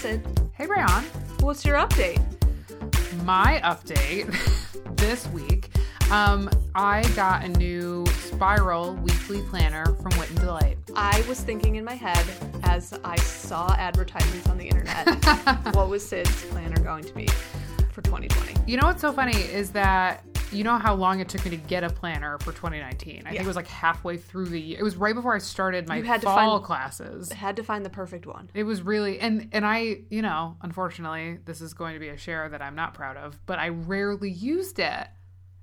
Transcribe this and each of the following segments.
Sid. Hey, Rayon. What's your update? My update this week, um, I got a new spiral weekly planner from Wit and Delight. I was thinking in my head as I saw advertisements on the internet, what was Sid's planner going to be for 2020? You know what's so funny is that you know how long it took me to get a planner for 2019. I think it was like halfway through the year. It was right before I started my You had to fall find- classes. Had to find the perfect one. It was really and and I, you know, unfortunately, this is going to be a share that I'm not proud of, but I rarely used it.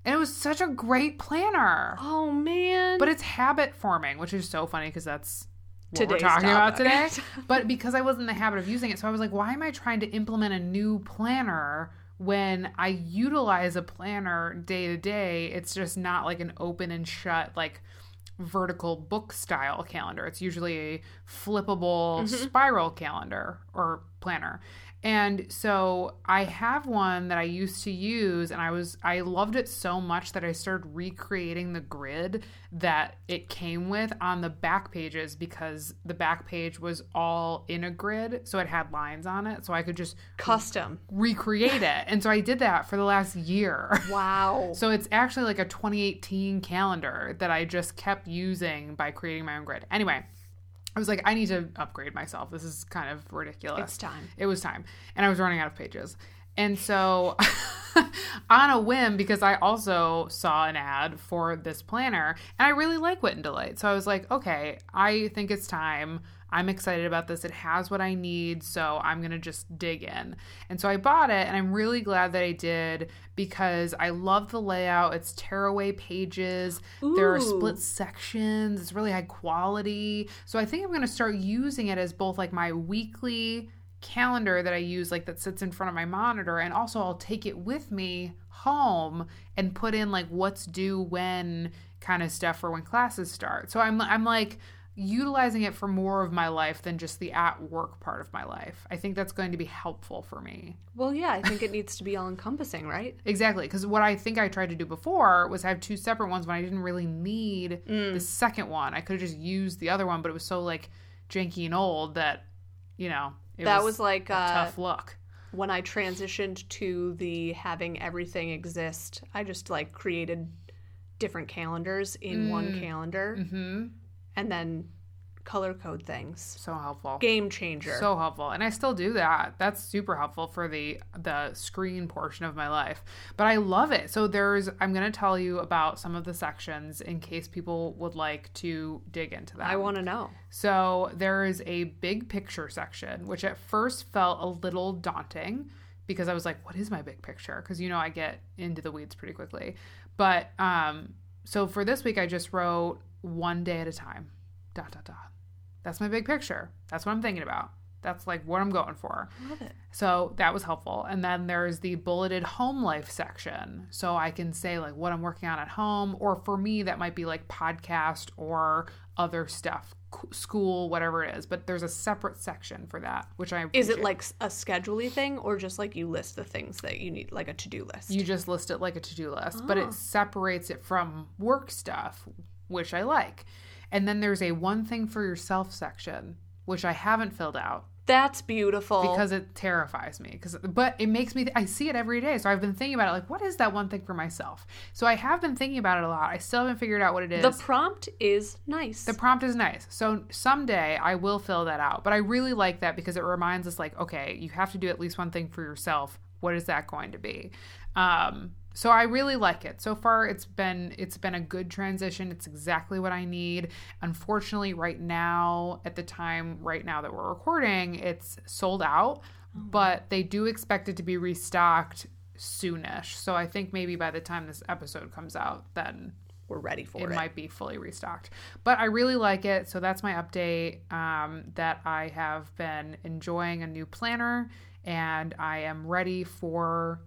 And it was such a great planner. Oh man. But it's habit forming, which is so funny because that's what Today's we're talking about today. but because I wasn't in the habit of using it, so I was like, why am I trying to implement a new planner when I utilize a planner day to day? It's just not like an open and shut, like vertical book style calendar. It's usually a flippable Mm-hmm. spiral calendar or planner. And so I have one that I used to use and I was I loved it so much that I started recreating the grid that it came with on the back pages because the back page was all in a grid so it had lines on it so I could just Custom. recreate it. And so I did that for the last year. Wow. So it's actually like a 2018 calendar that I just kept using by creating my own grid. Anyway, I was like, I need to upgrade myself. This is kind of ridiculous. It's time. It was time. And I was running out of pages. And so, on a whim, because I also saw an ad for this planner and I really like Wit and Delight. So I was like, okay, I think it's time. I'm excited about this. It has what I need. So I'm going to just dig in. And so I bought it and I'm really glad that I did because I love the layout. It's tearaway pages, there are split sections, it's really high quality. So I think I'm going to start using it as both like my weekly calendar that I use, like that sits in front of my monitor, and also I'll take it with me home and put in like what's due when kind of stuff for when classes start. So I'm I'm like utilizing it for more of my life than just the at work part of my life. I think that's going to be helpful for me. Well, yeah, I think it needs to be all encompassing, right? Exactly, because what I think I tried to do before was have two separate ones when I didn't really need the second one. I could have just used the other one, but it was so like janky and old that you know it That was like a uh, tough look. when I transitioned to the having everything exist, I just like created different calendars in one calendar hmm and then color code things. So helpful. Game changer. So helpful, and I still do that. That's super helpful for the the screen portion of my life. But I love it. So there's, I'm going to tell you about some of the sections in case people would like to dig into that. I want to know. So there is a big picture section, which at first felt a little daunting because I was like, what is my big picture? Because you know I get into the weeds pretty quickly. But um, so for this week, I just wrote one day at a time. Dot dot dot. That's my big picture. That's what I'm thinking about. That's like what I'm going for. Love it. So that was helpful. And then there's the bulleted home life section. So I can say like what I'm working on at home, or for me, that might be like podcast or other stuff, school, whatever it is. But there's a separate section for that, which I Is it like a scheduley thing or just like you list the things that you need, like a to do list? you just list it like a to-do list, but Oh. it ah. separates it from work stuff, which I like. And then there's a one thing for yourself section, which I haven't filled out. That's beautiful. because it terrifies me. Because but it makes me i see it every day. So i've been thinking about it like what is that one thing for myself? So i have been thinking about it a lot. I still haven't figured out what it is. the prompt is nice. the prompt is nice. So someday i will fill that out. But i really like that because it reminds us like okay you have to do at least one thing for yourself. What is that going to be? Um so i really like it so far it's been it's been a good transition it's exactly what i need unfortunately right now at the time right now that we're recording it's sold out but they do expect it to be restocked soonish so i think maybe by the time this episode comes out then We're ready for it it. might be fully restocked. But I really like it. So that's my update um, that I have been enjoying a new planner and I am ready for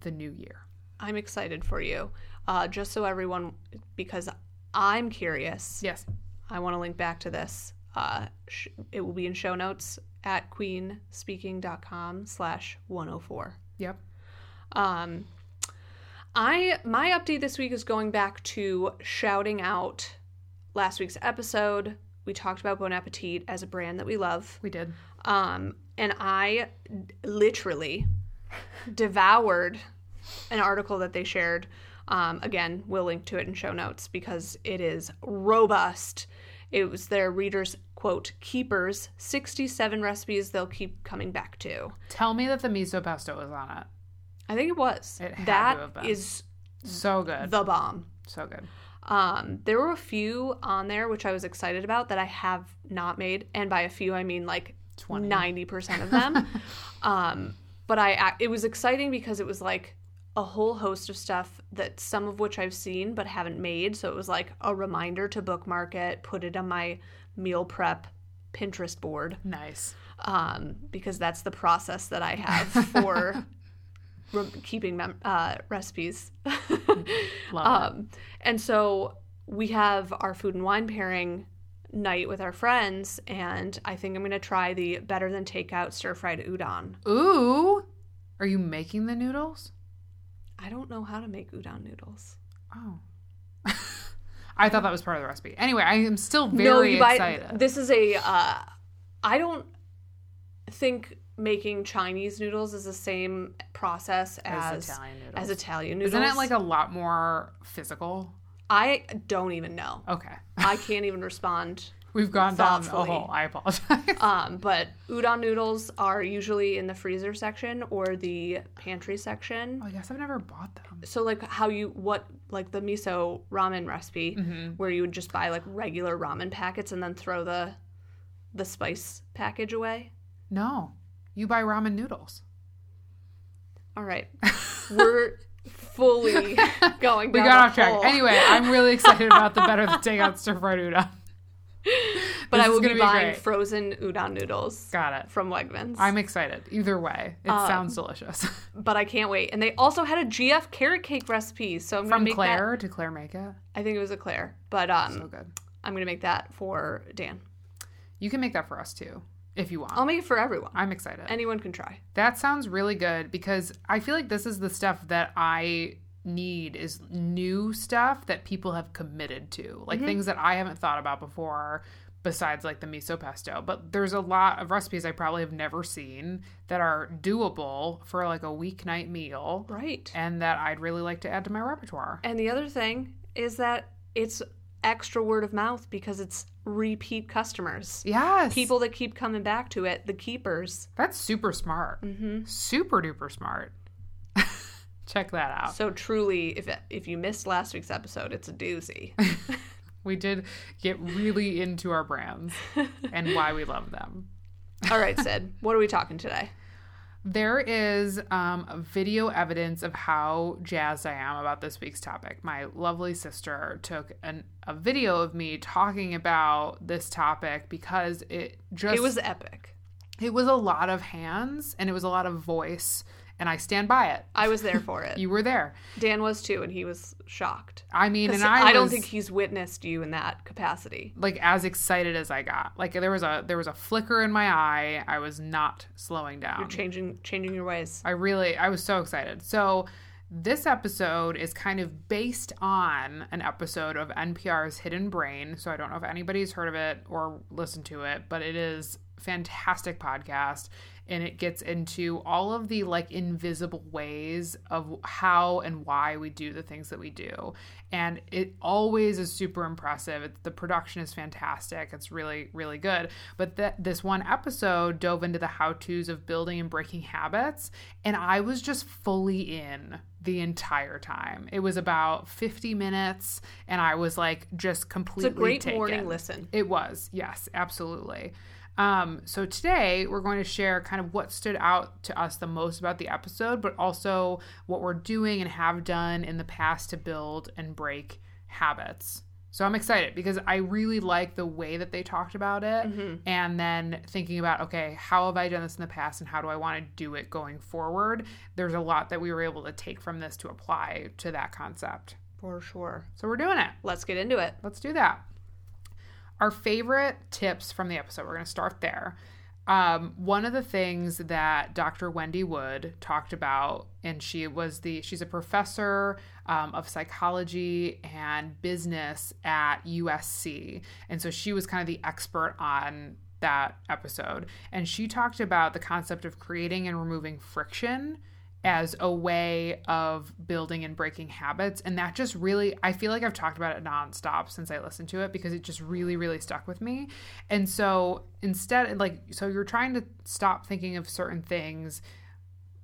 the new year. I'm excited for you. Uh, just so everyone, because I'm curious, Yes. I want to link back to this. Uh, sh- it will be in show notes at queenspeaking.com slash 104. Yep. Um, I my update this week is going back to shouting out last week's episode we talked about Bon Appetit as a brand that we love. We did. Um, and I literally devoured an article that they shared. Um, again, we'll link to it in show notes because it is robust. It was their readers' quote, keepers, 67 recipes they'll keep coming back to. Tell me that the miso pesto was on it. I think it was. It had to have been. is So good. the bomb. so good. Um, there were a few on there which I was excited about that I have not made, and by a few I mean like 20. ninety percent of them. um, but I it was exciting because it was like a whole host of stuff that some of which I've seen but haven't made. So it was like a reminder to bookmark it, put it on my meal prep Pinterest board Nice. um, because that's the process that I have for re- keeping mem- uh, recipes. Love um, and so we have our food and wine pairing night with our friends, and I think I'm going to try the better than takeout stir fried udon. Ooh. Are you making the noodles? I don't know how to make udon noodles. Oh. I thought that was part of the recipe. Anyway, I am still no, very you buy, excited. This is a. Uh, I don't think making Chinese noodles is the same process as As Italian noodles. as Italian noodles. Isn't it like a lot more physical? I don't even know. Okay. I can't even respond. We've gone down a hole. I apologize. Um, but udon noodles are usually in the freezer section or the pantry section. oh, I guess I've never bought them. So like how you what like the miso ramen recipe Mm-hmm. where you would just buy like regular ramen packets and then throw the the spice package away. No. You buy ramen noodles. All right. We're fully going We got off track. hole. Anyway, I'm really excited about the better the takeout stir fried udon. but this I will be buying great. frozen udon noodles Got it. from Wegmans. I'm excited. Either way, it Um, sounds delicious. but I can't wait. And they also had a GF carrot cake recipe, so I'm gonna From make Claire, did Claire make it? I think it was a Claire, but um, So good. I'm gonna make that for Dan. You can make that for us too, if you want. I'll make it for everyone. I'm excited. Anyone can try. That sounds really good because I feel like this is the stuff that I need is new stuff that people have committed to. Like things that I haven't thought about before besides like the miso pesto. But there's a lot of recipes I probably have never seen that are doable for like a weeknight meal Right. and that I'd really like to add to my repertoire. And the other thing is that it's extra word of mouth because it's repeat customers. Yes. People that keep coming back to it, the keepers. That's super smart. Mm-hmm. Super duper smart. Check that out. So truly, if if you missed last week's episode, it's a doozy. We did get really into our brands and why we love them. All right, Sid, what are we talking today? There is um, video evidence of how jazzed I am about this week's topic. My lovely sister took an, a video of me talking about this topic because it just It was epic. it was a lot of hands and it was a lot of voice, and I stand by it. I was there for it. You were there. Dan was too, and he was shocked. I mean, and I, I, don't think he's witnessed you in that capacity. like as excited as I got. Like there was a there was a flicker in my eye. I was not slowing down. You're changing changing your ways. I really I was so excited. So this episode is kind of based on an episode of NPR's Hidden Brain. So I don't know if anybody's heard of it or listened to it, but it is fantastic podcast and it gets into all of the like invisible ways of how and why we do the things that we do and it always is super impressive it, the production is fantastic it's really really good but th- this one episode dove into the how to's of building and breaking habits and i was just fully in the entire time it was about 50 minutes and i was like just completely It's a great taken. morning listen. It was, yes, absolutely. Um, so today we're going to share kind of what stood out to us the most about the episode, but also what we're doing and have done in the past to build and break habits. So I'm excited because I really like the way that they talked about it and then thinking about, okay, how have I done this in the past and how do I want to do it going forward? There's a lot that we were able to take from this to apply to that concept. For sure. So we're doing it. Let's get into it. Let's do that. Our favorite tips from the episode, we're going to start there. Um, one of the things that Dr. Wendy Wood talked about, and she was the she's a professor um, of psychology and business at USC, and so she was kind of the expert on that episode, and she talked about the concept of creating and removing friction as a way of building and breaking habits. And that just really, I feel like I've talked about it nonstop since I listened to it because it just really, really stuck with me. And so instead, like, so you're trying to stop thinking of certain things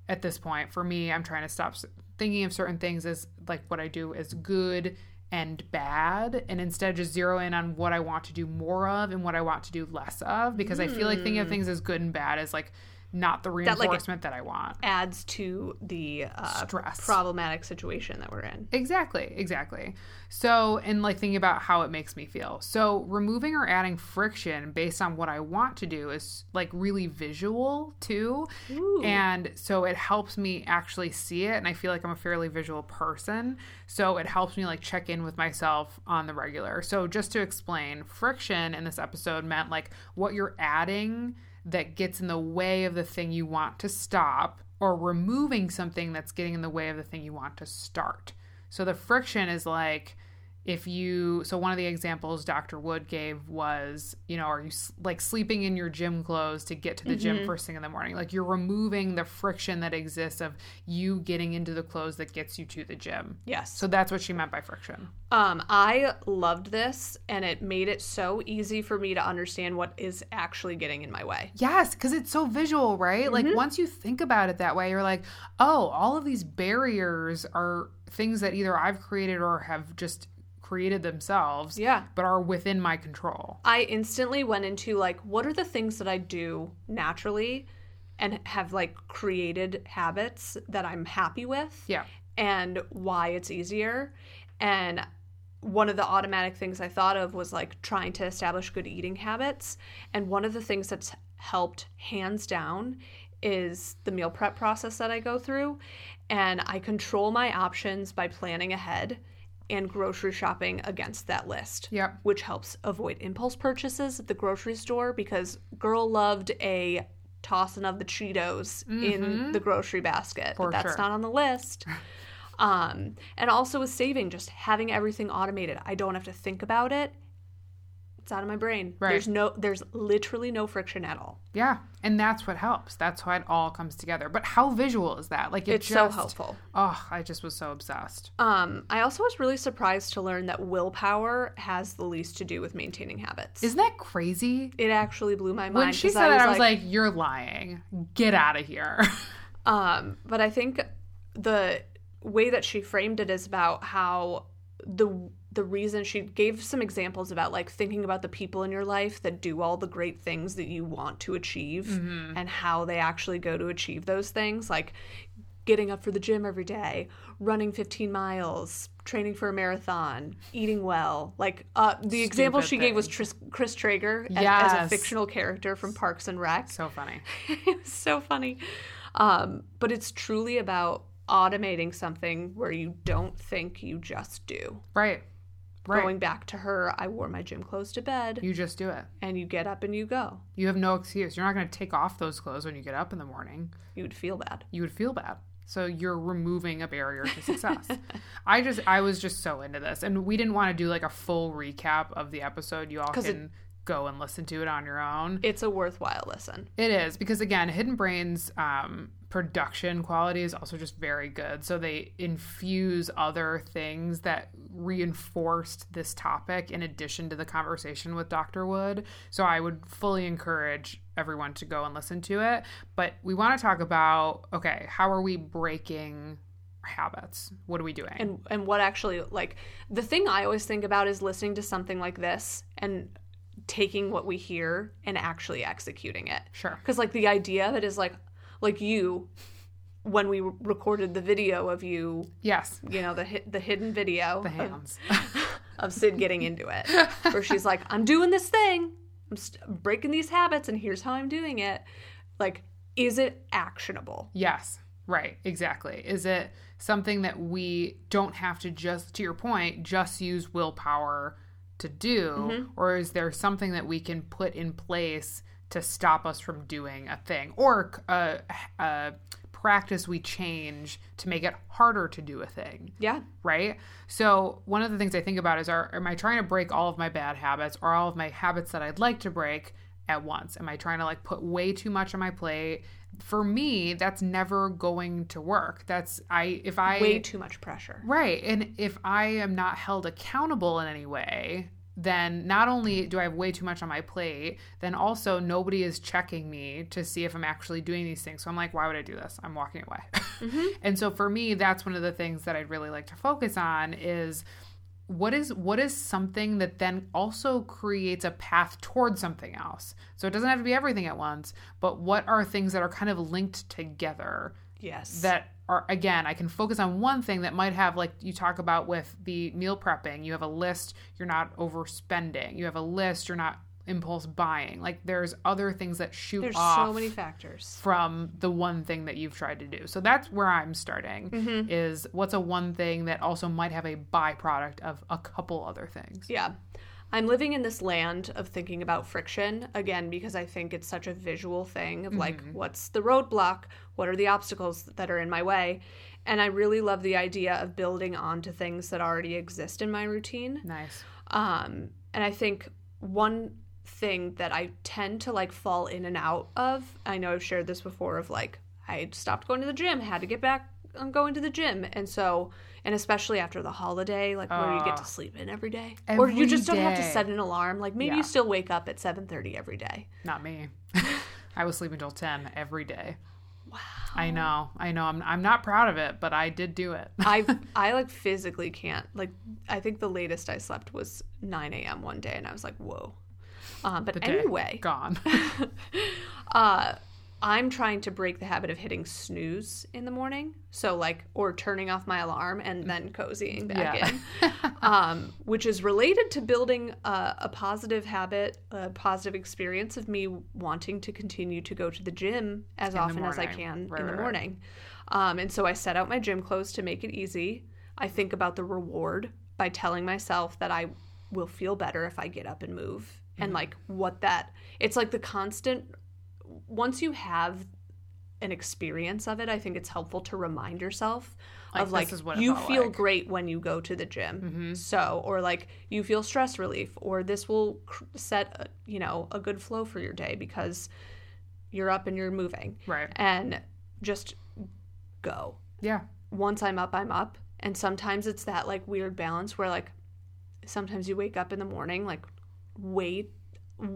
at this point. For me, I'm trying to stop thinking of certain things as like what I do as good and bad and instead just zero in on what I want to do more of and what I want to do less of because mm. I feel like thinking of things as good and bad is like not the reinforcement that, like, that I want. Adds to the uh, stress problematic situation that we're in. Exactly, exactly. So, and like thinking about how it makes me feel. So, removing or adding friction based on what I want to do is like really visual too. Ooh. And so it helps me actually see it. And I feel like I'm a fairly visual person. So, it helps me like check in with myself on the regular. So, just to explain, friction in this episode meant like what you're adding that gets in the way of the thing you want to stop or removing something that's getting in the way of the thing you want to start. So the friction is like if you so one of the examples dr wood gave was you know are you like sleeping in your gym clothes to get to the mm-hmm. gym first thing in the morning? Like you're removing the friction that exists of you getting into the clothes that gets you to the gym. Yes. So that's what she meant by friction. Um i loved this and it made it so easy for me to understand what is actually getting in my way. Yes because it's so visual right? Mm-hmm. like once you think about it that way you're like oh all of these barriers are things that either i've created or have just created themselves yeah. but are within my control. I instantly went into like what are the things that i do naturally and have like created habits that i'm happy with yeah. and why it's easier? And one of the automatic things i thought of was like trying to establish good eating habits. And one of the things that's helped hands down is the meal prep process that i go through. And i control my options by planning ahead and grocery shopping against that list. Yep. Which helps avoid impulse purchases at the grocery store because girl loved a tossing of the Cheetos mm-hmm. in the grocery basket. For but that's sure. not on the list. um, and also with saving, just having everything automated. I don't have to think about it it's out of my brain. Right. There's no there's literally no friction at all. Yeah. And that's what helps. That's why it all comes together. But how visual is that? Like it it's just, so helpful. Oh, I just was so obsessed. Um, I also was really surprised to learn that willpower has the least to do with maintaining habits. Isn't that crazy? It actually blew my mind. When she said I that, I was like, like, "You're lying. Get out of here." um, but I think the way that she framed it is about how the the reason she gave some examples about like thinking about the people in your life that do all the great things that you want to achieve mm-hmm. and how they actually go to achieve those things like getting up for the gym every day running 15 miles training for a marathon eating well like uh, the Stupid example she thing. gave was Tris- chris traeger as, yes. as, a fictional character from parks and rec so funny it was so funny um, but it's truly about automating something where you don't think you just do right Right. Going back to her, I wore my gym clothes to bed. You just do it. And you get up and you go. You have no excuse. You're not going to take off those clothes when you get up in the morning. You would feel bad. You would feel bad. So you're removing a barrier to success. I just I was just so into this. And we didn't want to do like a full recap of the episode. You all can it, go and listen to it on your own. It's a worthwhile listen. It is because again, Hidden Brains um production quality is also just very good. So they infuse other things that reinforced this topic in addition to the conversation with Dr. Wood. So I would fully encourage everyone to go and listen to it. But we want to talk about okay, how are we breaking habits? What are we doing? And and what actually like the thing I always think about is listening to something like this and taking what we hear and actually executing it. Sure. Cuz like the idea that is like like you when we recorded the video of you yes. you know the the hidden video the hands. of, of sid getting into it where she's like i'm doing this thing. I'm st- breaking these habits and here's how i'm doing it. Like is it actionable? Yes. Right. Exactly. Is it something that we don't have to just to your point just use willpower to do? Mm-hmm. or is there something that we can put in place to stop us from doing a thing or a, a practice we change to make it harder to do a thing Yeah. right? So one of the things I think about is are am I trying to break all of my bad habits or all of my habits that I'd like to break at once? Am I trying to like put way too much on my plate? For me, that's never going to work. That's I if I Way too much pressure. Right. And if I am not held accountable in any way, then not only do I have way too much on my plate, then also nobody is checking me to see if I'm actually doing these things. So I'm like, why would I do this? I'm walking away. Mm-hmm. and so for me, that's one of the things that I'd really like to focus on is what is what is something that then also creates a path towards something else. So it doesn't have to be everything at once, but what are things that are kind of linked together Yes. that are again i can focus on one thing that might have like you talk about with the meal prepping you have a list you're not overspending you have a list you're not impulse buying like there's other things that shoot There's off so many factors. from the one thing that you've tried to do so that's where i'm starting Mm-hmm. is what's a one thing that also might have a byproduct of a couple other things Yeah. I'm living in this land of thinking about friction again because I think it's such a visual thing of like what's the roadblock? What are the obstacles that are in my way? And I really love the idea of building onto things that already exist in my routine. nice Um, and I think one thing that I tend to like fall in and out of, I know I've shared this before of like I stopped going to the gym, had to get back on going to the gym. And so, and especially after the holiday, like where you get to sleep in every day. or you Every just don't have to day. set an alarm. Like maybe Yeah. you still wake up at 7:30 every day. not me i was sleeping till 10 every day wow i know i know I'm, I'm not proud of it but i did do it I I like physically can't. Like I think the latest I slept was 9 a.m. one day, and I was like, whoa. Um, but Day anyway, gone uh, I'm trying to break the habit of hitting snooze in the morning. So like, or turning off my alarm and then cozying back Yeah. in, um, which is related to building a, a positive habit, a positive experience of me wanting to continue to go to the gym as the often as I can Right, in the right, right. morning. Um, and so I set out my gym clothes to make it easy. I think about the reward by telling myself that I will feel better if I get up and move. Mm-hmm. And like what that, it's like the constant once you have an experience of it, I think it's helpful to remind yourself Like, of like this is what you feel like. great when you go to the gym. Mm-hmm. So, or like you feel stress relief, or this will cr- set a, you know a good flow for your day because you're up and you're moving, right and just go. yeah Once I'm up, I'm up, and sometimes it's that like weird balance where like sometimes you wake up in the morning like wait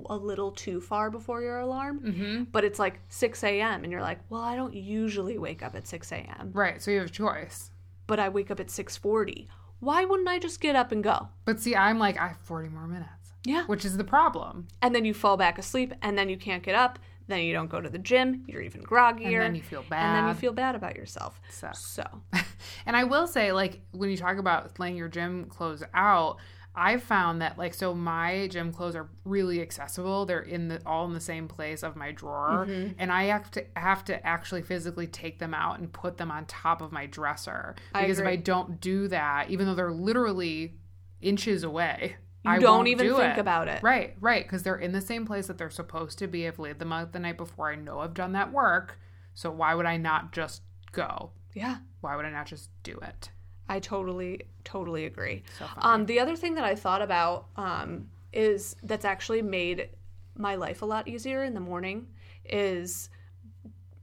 a little too far before your alarm mm-hmm. but it's like 6 a.m. and you're like, well, I don't usually wake up at 6 a.m., right so you have a choice but I wake up at 6:40. Why wouldn't I just get up and go? but see i'm like i have 40 more minutes Yeah. which is the problem And then you fall back asleep, and then you can't get up. Then you don't go to the gym. You're even groggier. and then you feel bad and then you feel bad about yourself. Sucks. So and I will say, like, when you talk about laying your gym clothes out, I've found that, like, so my gym clothes are really accessible. They're in the all in the same place of my drawer, Mm-hmm. and I have to have to actually physically take them out and put them on top of my dresser I because if I don't do that, even though they're literally inches away. you I don't won't even do think it. about it. Right, right, because they're in the same place that they're supposed to be. I've laid them out the night before. I know I've done that work, so why would I not just go? Yeah. Why would I not just do it? I totally, totally agree. So. Um, the other thing that I thought about um, is that's actually made my life a lot easier in the morning is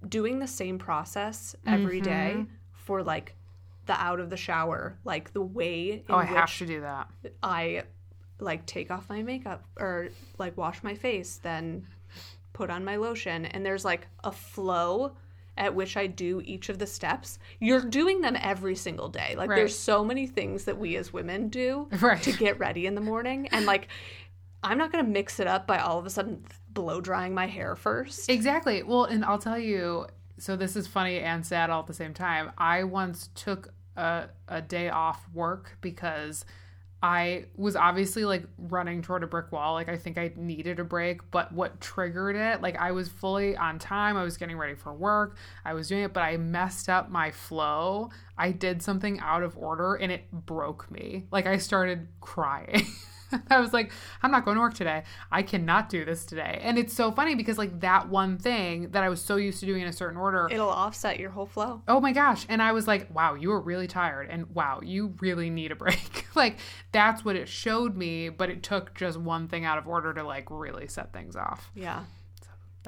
doing the same process every day Mm-hmm. for like the out of the shower, like the way in oh, I have to do that. I like take off my makeup or like wash my face, then put on my lotion. And there's like a flow at which I do each of the steps. You're doing them every single day. Like Right. there's so many things that we as women do Right. to get ready in the morning. And like I'm not gonna mix it up by all of a sudden blow drying my hair first. Exactly. Well, and I'll tell you, so this is funny and sad all at the same time. I once took a, a day off work because I was obviously like running toward a brick wall. Like I think I needed a break, but what triggered it, like I was fully on time. I was getting ready for work. I was doing it, but I messed up my flow. I did something out of order and it broke me. Like I started crying. I was like, I'm not going to work today. I cannot do this today. And it's so funny because like that one thing that I was so used to doing in a certain order. It'll offset your whole flow. Oh my gosh. And I was like, wow, you are really tired. And wow, you really need a break. like that's what it showed me. But it took just one thing out of order to like really set things off. Yeah.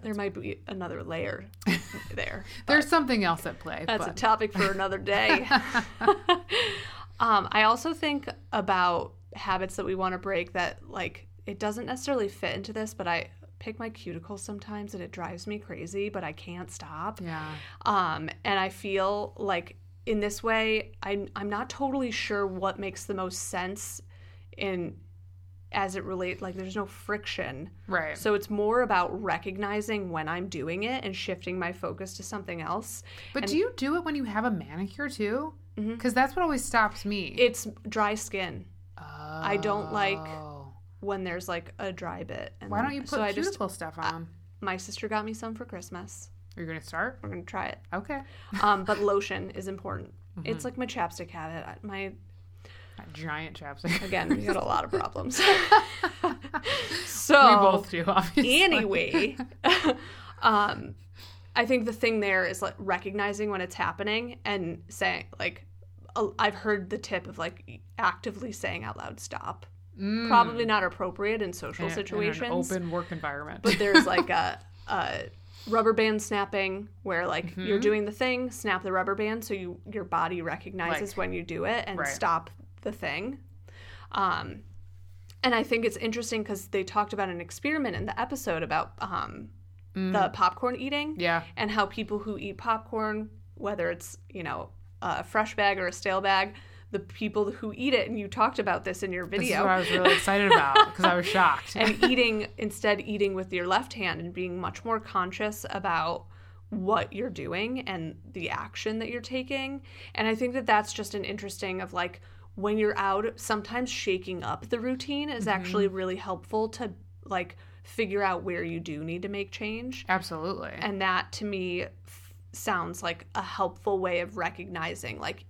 There might be another layer there. There's something else at play. That's a topic for another day. um, I also think about habits that we want to break that, like, it doesn't necessarily fit into this, but I pick my cuticles sometimes and it drives me crazy, but I can't stop. yeah. Um, and I feel like in this way, I'm, I'm not totally sure what makes the most sense in as it relates like there's no friction Right. so it's more about recognizing when i'm doing it and shifting my focus to something else But do you do it when you have a manicure too? Mm-hmm. Because that's what always stops me. it's dry skin I don't like Oh. when there's like a dry bit and Why don't you put so I cuticle just stuff on? my sister got me some for christmas Are you gonna start? we're gonna try it Okay. um, but lotion is important Mm-hmm. it's like my chapstick habit my That giant chapstick. again we got a lot of problems so we both do, obviously. anyway um i think the thing there is like recognizing when it's happening and saying like i've heard the tip of like actively saying out loud stop probably not appropriate in social Mm. In- situations In an open work environment. but there's like a, a rubber band snapping where like Mm-hmm. you're doing the thing snap the rubber band so you your body recognizes Like- when you do it and Right. stop the thing um and i think it's interesting because they talked about an experiment in the episode about um the popcorn eating Mm. yeah. and how people who eat popcorn whether it's you know a fresh bag or a stale bag the people who eat it and you talked about this in your This is video what I was really excited about because I was shocked. and eating instead eating with your left hand and being much more conscious about what you're doing and the action that you're taking and i think that that's just an interesting of like when you're out sometimes shaking up the routine is mm-hmm. actually really helpful to like figure out where you do need to make change Absolutely. and that to me sounds like a helpful way of recognizing like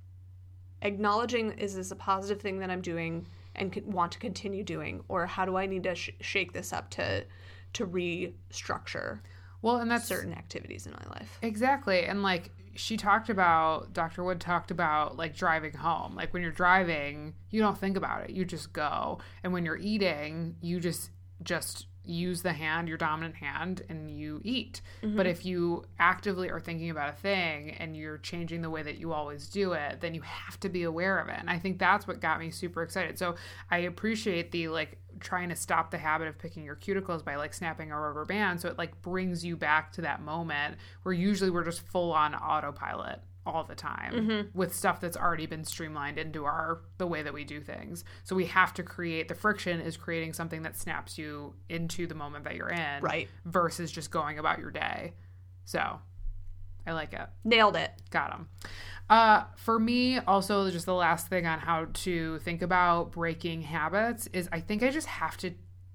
acknowledging is this a positive thing that i'm doing and c- want to continue doing or how do i need to sh- shake this up to to restructure well, and that's certain activities in my life Exactly. And like she talked about, Dr. Wood talked about like driving home. Like when you're driving, you don't think about it. You just go. And when you're eating, you just just use the hand, your dominant hand, and you eat. Mm-hmm. But if you actively are thinking about a thing and you're changing the way that you always do it, then you have to be aware of it. And I think that's what got me super excited. So I appreciate the like trying to stop the habit of picking your cuticles by like snapping a rubber band so it like brings you back to that moment where usually we're just full on autopilot all the time with stuff that's already been streamlined into our the way that we do things so we have to create the friction is creating something that snaps you into the moment that you're in Right. versus just going about your day so i like it nailed it Got him. Uh, for me, also, just the last thing on how to think about breaking habits is I think I just have to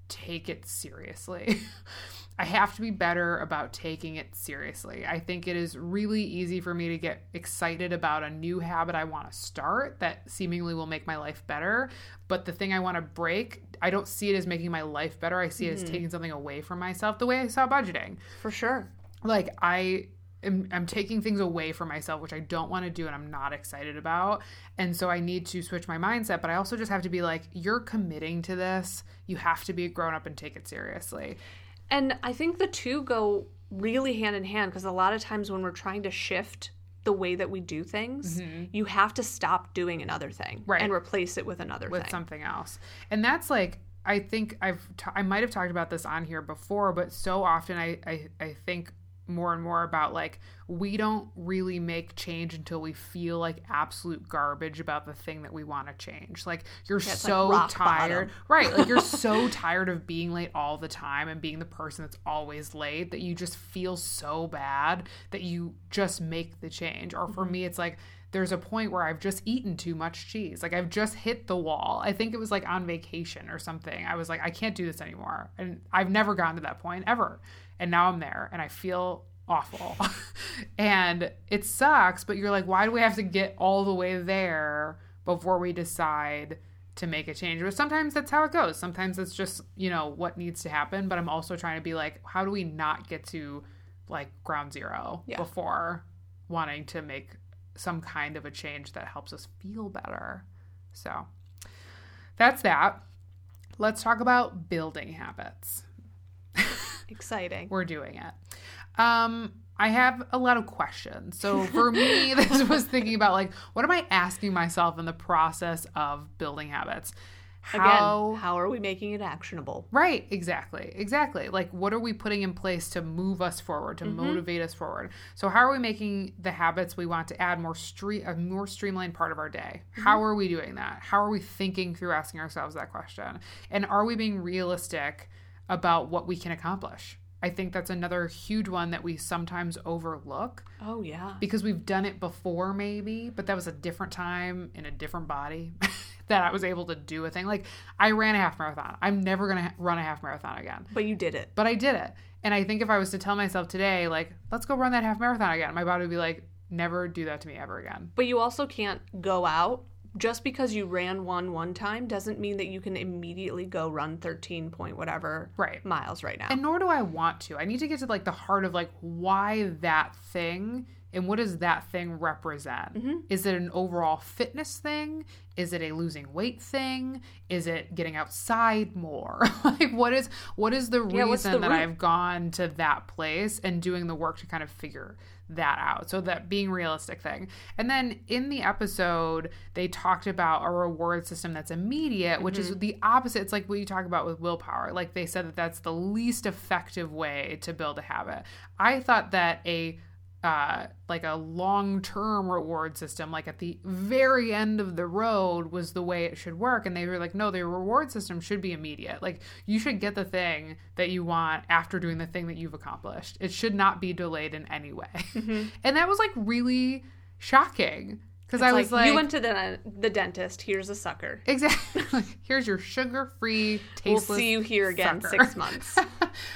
take it seriously. I have to be better about taking it seriously. I think it is really easy for me to get excited about a new habit I want to start that seemingly will make my life better. But the thing I want to break, I don't see it as making my life better. I see it as mm-hmm. taking something away from myself, the way I saw budgeting for sure like I am I'm taking things away from myself which I don't want to do and I'm not excited about. And so I need to switch my mindset, but I also just have to be like you're committing to this. You have to be a grown up and take it seriously. And I think the two go really hand in hand because a lot of times when we're trying to shift the way that we do things, you have to stop doing another thing Mm-hmm. Right. and replace it with another thing. with thing. something else. And that's like I think I've t- I might have talked about this on here before, but so often I, I I think more and more about like we don't really make change until we feel like absolute garbage about the thing that we want to change. Like you're like so rock tired. bottom. Right. Like you're so tired of being late all the time and being the person that's always late that you just feel so bad that you just make the change. Or for mm-hmm. me it's like there's a point where I've just eaten too much cheese. Like I've just hit the wall. I think it was like on vacation or something. I was like, I can't do this anymore. And I've never gotten to that point ever. And now I'm there and I feel awful. and it sucks, but you're like, why do we have to get all the way there before we decide to make a change. But sometimes that's how it goes. Sometimes it's just, you know, what needs to happen. But I'm also trying to be like, how do we not get to like ground zero Yeah. before wanting to make some kind of a change that helps us feel better? So that's that. Let's talk about building habits. Exciting. We're doing it. Um, I have a lot of questions. So for me, this was thinking about like, what am I asking myself in the process of building habits? How, Again, how are we making it actionable? Right, exactly. Exactly. Like what are we putting in place to move us forward, to Mm-hmm. motivate us forward? So how are we making the habits we want to add more stre- a more streamlined part of our day? Mm-hmm. How are we doing that? How are we thinking through asking ourselves that question? And are we being realistic about what we can accomplish? I think that's another huge one that we sometimes overlook Oh yeah. because we've done it before maybe but that was a different time in a different body that i was able to do a thing. Like i ran a half marathon. I'm never going to run a half marathon again. But you did it. but i did it. And i think if i was to tell myself today like let's go run that half marathon again my body would be like never do that to me ever again. But you also can't go out. Just because you ran one one time doesn't mean that you can immediately go run 13 point whatever Right. miles right now. and nor do i want to. I need to get to like the heart of like why that thing and what does that thing represent? Mm-hmm. is it an overall fitness thing? Is it a losing weight thing? Is it getting outside more? Like what is what is the Yeah, what's the reason that root? i've gone to that place and doing the work to kind of figure that out? So that being realistic thing. And then in the episode they talked about a reward system that's immediate which Mm-hmm. is the opposite. It's like what you talk about with willpower. Like they said that that's the least effective way to build a habit. I thought that a uh, like a long-term reward system like at the very end of the road was the way it should work. And they were like no the reward system should be immediate. Like you should get the thing that you want after doing the thing that you've accomplished. It should not be delayed in any way. And that was like really shocking because i was like you went to the the dentist. Here's a sucker. exactly here's your sugar-free We'll see you here again sucker. six months.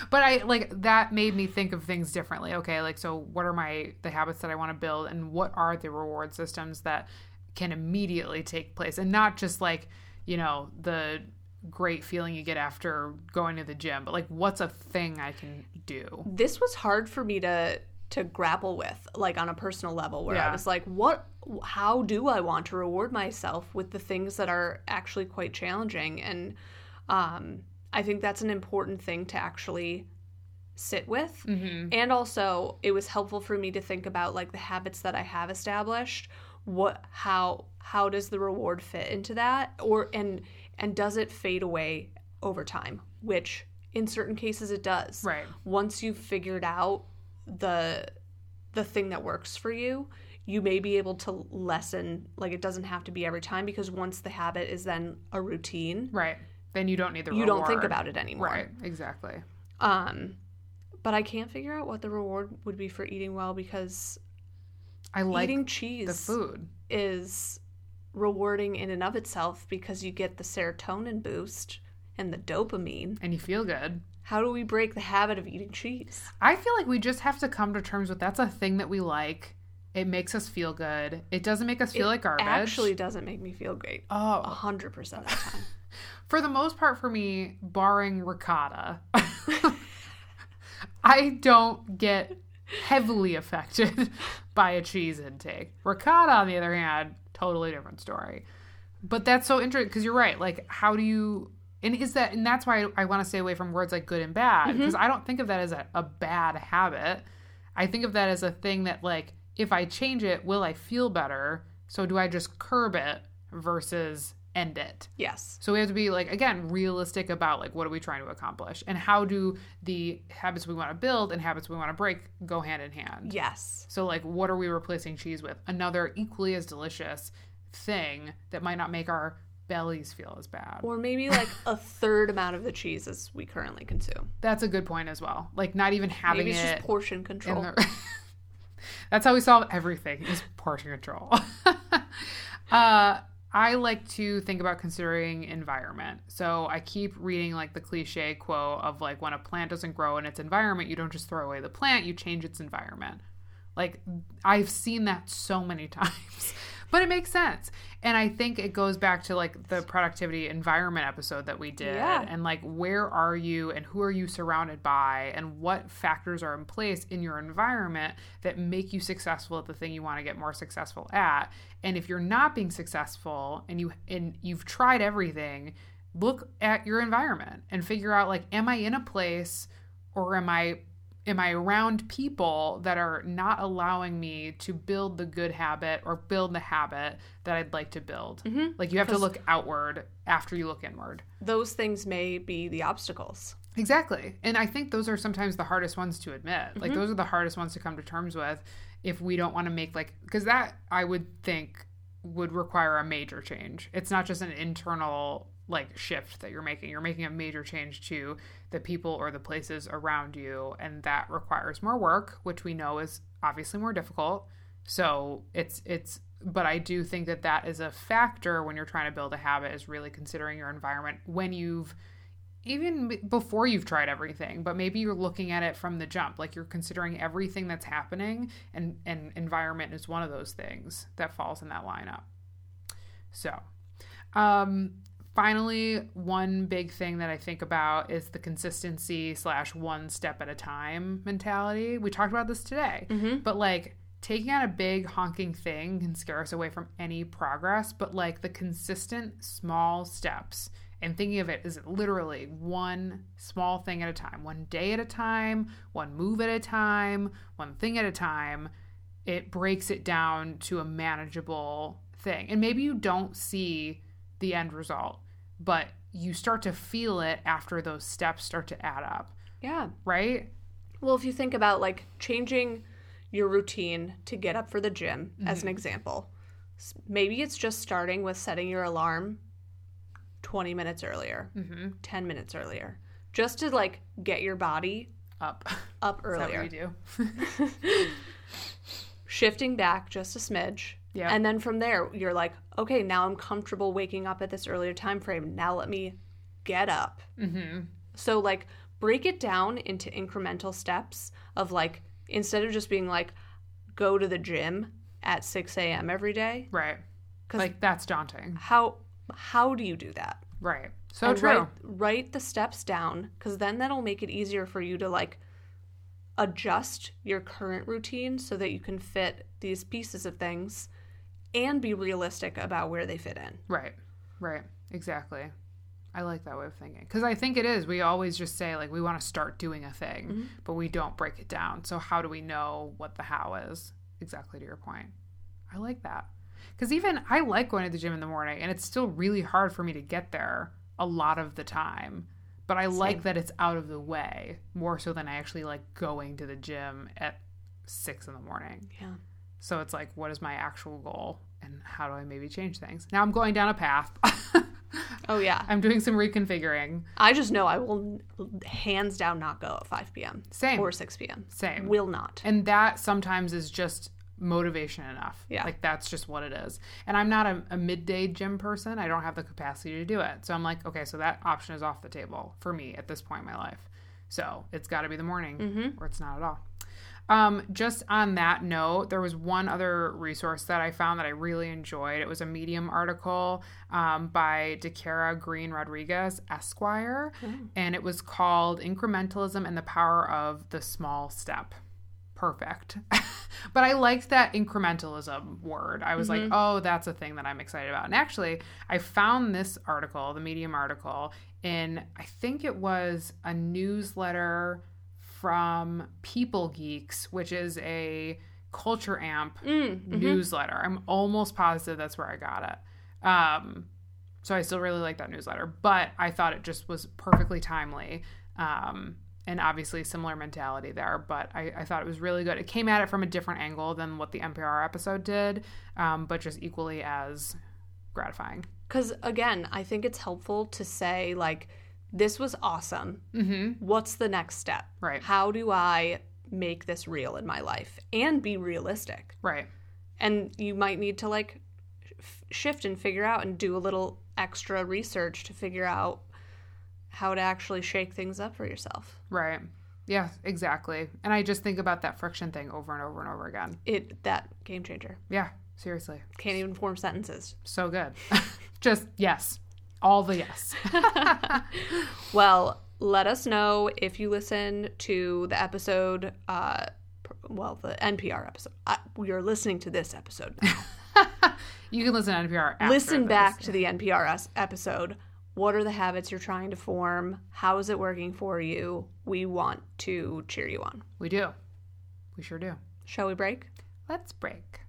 but I like that made me think of things differently. Okay, like so what are my the habits that I want to build and what are the reward systems that can immediately take place and not just like, you know, the great feeling you get after going to the gym, but like what's a thing I can do? this was hard for me to to grapple with like on a personal level where i was like what how do i want to reward myself with the things that are actually quite challenging? And um i think that's an important thing to actually sit with. Mm-hmm. and also it was helpful for me to think about like the habits that i have established. What how how does the reward fit into that? Or and and does it fade away over time? Which in certain cases it does. Right. once you've figured out the the thing that works for you you may be able to lessen like it doesn't have to be every time because once the habit is then a routine Right. Then you don't need the you don't think about it anymore Right, exactly. um but i can't figure out what the reward would be for eating well because I like eating cheese the food. is rewarding in and of itself because you get the serotonin boost and the dopamine And you feel good. how do we break the habit of eating cheese I feel like we just have to come to terms with that's a thing that we like. It makes us feel good. It doesn't make us feel like garbage. actually doesn't make me feel great oh, 100% of the time for the most part for me, barring ricotta, I don't get heavily affected by a cheese intake. Ricotta, on the other hand, totally different story. But that's so interesting because you're right. Like, how do you? And is that? And that's why I, I want to stay away from words like good and bad mm-hmm. because I don't think of that as a, a bad habit. I think of that as a thing that, like, if I change it, will I feel better? So do I just curb it versus end it? yes So we have to be like again realistic about like what are we trying to accomplish and how do the habits we want to build and habits we want to break go hand in hand. yes So like what are we replacing cheese with? Another equally as delicious thing that might not make our bellies feel as bad. or maybe like a third amount of the cheese as we currently consume That's a good point as well. Like not even having maybe it's it just portion control the That's how we solve everything is portion control. uh I like to think about considering environment. So I keep reading like the cliche quote of like when a plant doesn't grow in its environment, you don't just throw away the plant, you change its environment. Like I've seen that so many times. but it makes sense. And I think it goes back to like the productivity environment episode that we did Yeah. and like where are you and who are you surrounded by and what factors are in place in your environment that make you successful at the thing you want to get more successful at. And if you're not being successful and you and you've tried everything, look at your environment and figure out like am I in a place or am I am I around people that are not allowing me to build the good habit or build the habit that I'd like to build? Mm-hmm. Like you have to look outward after you look inward. Those things may be the obstacles. Exactly. And I think those are sometimes the hardest ones to admit. Like mm-hmm. those are the hardest ones to come to terms with if we don't want to make like because that I would think would require a major change. It's not just an internal like shift that you're making. You're making a major change to the people or the places around you and that requires more work, which we know is obviously more difficult. So it's it's but I do think that that is a factor when you're trying to build a habit is really considering your environment when you've even before you've tried everything but maybe you're looking at it from the jump like you're considering everything that's happening and and environment is one of those things that falls in that lineup so um finally one big thing that i think about is the consistency slash one step at a time mentality. We talked about this today mm-hmm. but like taking on a big honking thing can scare us away from any progress but like the consistent small steps and thinking of it as literally one small thing at a time, one day at a time, one move at a time, one thing at a time, it breaks it down to a manageable thing. And maybe you don't see the end result, but you start to feel it after those steps start to add up, Yeah. right? Well, if you think about like changing your routine to get up for the gym, as an Mm-hmm. example, maybe it's just starting with setting your alarm 20 minutes earlier, Mm-hmm. 10 minutes earlier, just to like get your body Up. up earlier. what you do? Shifting back just a smidge. Yeah. And then from there, you're like, okay, now I'm comfortable waking up at this earlier time frame. Now let me get up. mm-hmm. So like break it down into incremental steps of like instead of just being like go to the gym at 6 a.m. every day. Right. Cause Like that's daunting. How how do you do that? Right. So And true. Write, write the steps down because then that'll make it easier for you to like adjust your current routine so that you can fit these pieces of things and be realistic about where they fit in. Right. Right. Exactly. I like that way of thinking because I think it is. We always just say like we want to start doing a thing, mm-hmm. but we don't break it down. So how do we know what the how is? Exactly to your point. I like that because even I like going to the gym in the morning, and it's still really hard for me to get there a lot of the time. But I like that it's out of the way more so than I actually like going to the gym at six in the morning. Yeah. So it's like, what is my actual goal, and how do I maybe change things? Now I'm going down a path. Oh yeah. I'm doing some reconfiguring. I just know I will hands down not go at 5 p.m. Same. or 6 p.m. Same. Will not. And that sometimes is just motivation enough. Yeah. Like that's just what it is. And I'm not a, a midday gym person. I don't have the capacity to do it. So I'm like, okay, so that option is off the table for me at this point in my life. So it's got to be the morning mm-hmm. or it's not at all. Um, just on that note, there was one other resource that I found that I really enjoyed. It was a Medium article um, by DeCara Green Rodriguez, Esquire, and it was called Incrementalism and the Power of the Small Step. Perfect. but I liked that incrementalism word. I was like, oh, that's a thing that I'm excited about. And actually, I found this article, the Medium article, in I think it was a newsletter from People Geeks, which is a Culture Amp newsletter. I'm almost positive that's where I got it. Um, so I still really like that newsletter, but I thought it just was perfectly timely. Um, and obviously similar mentality there, but I, I thought it was really good. It came at it from a different angle than what the NPR episode did, um, but just equally as gratifying. Because again, I think it's helpful to say, like, this was awesome. Mm-hmm. What's the next step? Right. How do I make this real in my life and be realistic? Right. And you might need to, like, f- shift and figure out and do a little extra research to figure out how to actually shake things up for yourself. Right. Yeah, exactly. And I just think about that friction thing over and over and over again. It that game changer. Yeah, Seriously. Can't even form sentences. So good. Just yes. All the yes. Well, let us know if you listen to the episode, uh, well, the NPR episode. Uh, you're listening to this episode now. you can listen to NPR. After listen back to the NPR episode. What are the habits you're trying to form? How is it working for you? We want to cheer you on. We do. We sure do. Shall we break? Let's break.